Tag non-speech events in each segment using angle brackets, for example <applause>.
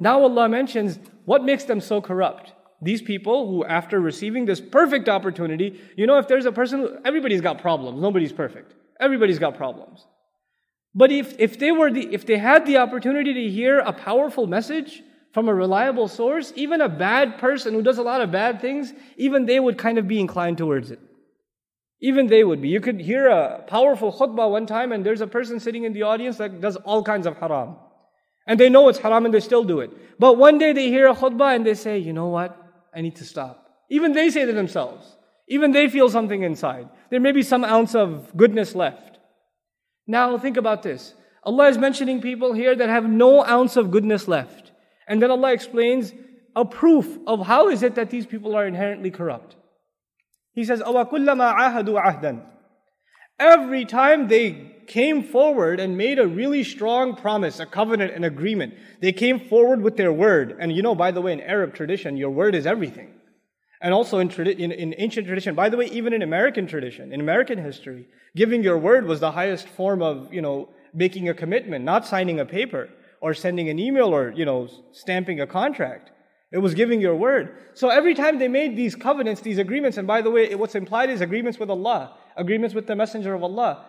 Now Allah mentions what makes them so corrupt. These people who, after receiving this perfect opportunity, you know, if there's a person, everybody's got problems. Nobody's perfect. Everybody's got problems. But if, if they were the, if they had the opportunity to hear a powerful message from a reliable source, even a bad person who does a lot of bad things, even they would kind of be inclined towards it. Even they would be. You could hear a powerful khutbah one time and there's a person sitting in the audience that does all kinds of haram. And they know it's haram and they still do it. But one day they hear a khutbah and they say, you know what? I need to stop. Even they say to themselves. Even they feel something inside. There may be some ounce of goodness left. Now think about this. Allah is mentioning people here that have no ounce of goodness left. And then Allah explains a proof of how is it that these people are inherently corrupt. He says, أَوَكُلَّمَا عَاهَدُوا عَهْدًا Every time they came forward and made a really strong promise, a covenant, an agreement, they came forward with their word. And you know, by the way, in Arab tradition, your word is everything. And also in, tradi- in, in ancient tradition, by the way, even in American tradition, in American history, giving your word was the highest form of, you know, making a commitment, not signing a paper or sending an email or, you know, stamping a contract. It was giving your word. So every time they made these covenants, these agreements, and by the way, what's implied is agreements with Allah, agreements with the Messenger of Allah.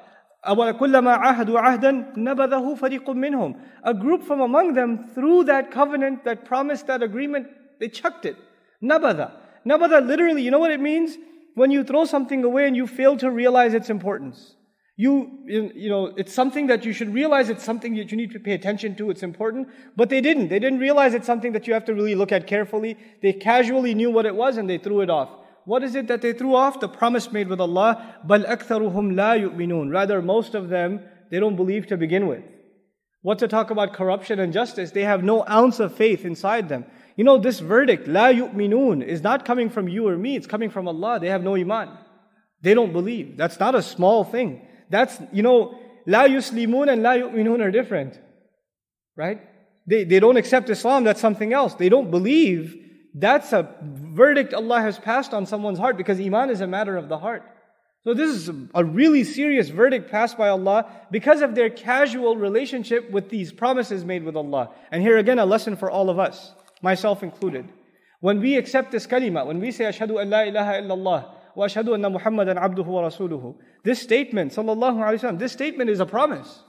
منهم, A group from among them, through that covenant, that promise, that agreement, they chucked it. Nabada. Nabada, literally, you know what it means? When you throw something away and you fail to realize its importance. You, you know, it's something that you should realize it's something that you need to pay attention to, it's important, but they didn't. They didn't realize it's something that you have to really look at carefully. They casually knew what it was and they threw it off. What is it that they threw off? The promise made with Allah. بَلْ أَكْثَرُهُمْ لَا يُؤْمِنُونَ Rather, most of them, they don't believe to begin with. What to talk about corruption and justice? They have no ounce of faith inside them. You know, this verdict, la yu'minun, is not coming from you or me, it's coming from Allah. They have no iman. They don't believe. That's not a small thing. That's, you know, la yuslimun and la yu'minun are different. Right? They, they don't accept Islam, that's something else. They don't believe. that's a verdict Allah has passed on someone's heart because iman is a matter of the heart. So this is a really serious verdict passed by Allah because of their casual relationship with these promises made with Allah. And here again, a lesson for all of us myself included. When we accept this kalima, when we say, Ashhadu an la ilaha illallah, wa ashhadu anna Muhammadan abduhu wa rasuluhu, this statement, sallallahu alayhi wasallam, this statement is a promise.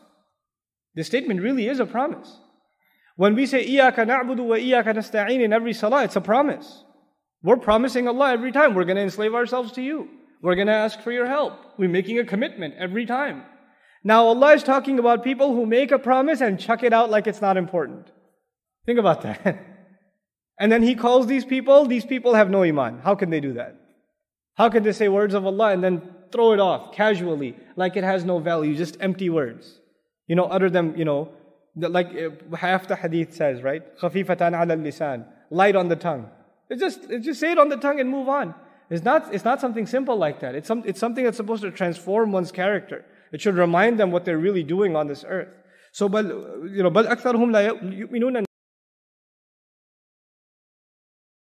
This statement really is a promise. When we say, Iyaka na'budu wa iyaka nasta'in in every salah, it's a promise. We're promising Allah every time, we're going to enslave ourselves to you. We're going to ask for your help. We're making a commitment every time. Now Allah is talking about people who make a promise and chuck it out like it's not important. Think about that. <laughs> And then he calls these people, these people have no iman. How can they do that? How can they say words of Allah and then throw it off casually, like it has no value, just empty words? You know, utter them, you know, like uh, half the hadith says, right? خَفِيفَةً عَلَى اللِّسَانِ Light on the tongue. It's just, it's just say it on the tongue and move on. It's not, it's not something simple like that. It's, some, it's something that's supposed to transform one's character. It should remind them what they're really doing on this earth. So, but, you know, بَلْ أَكْثَرُهُمْ لَا يُؤْمِنُونَ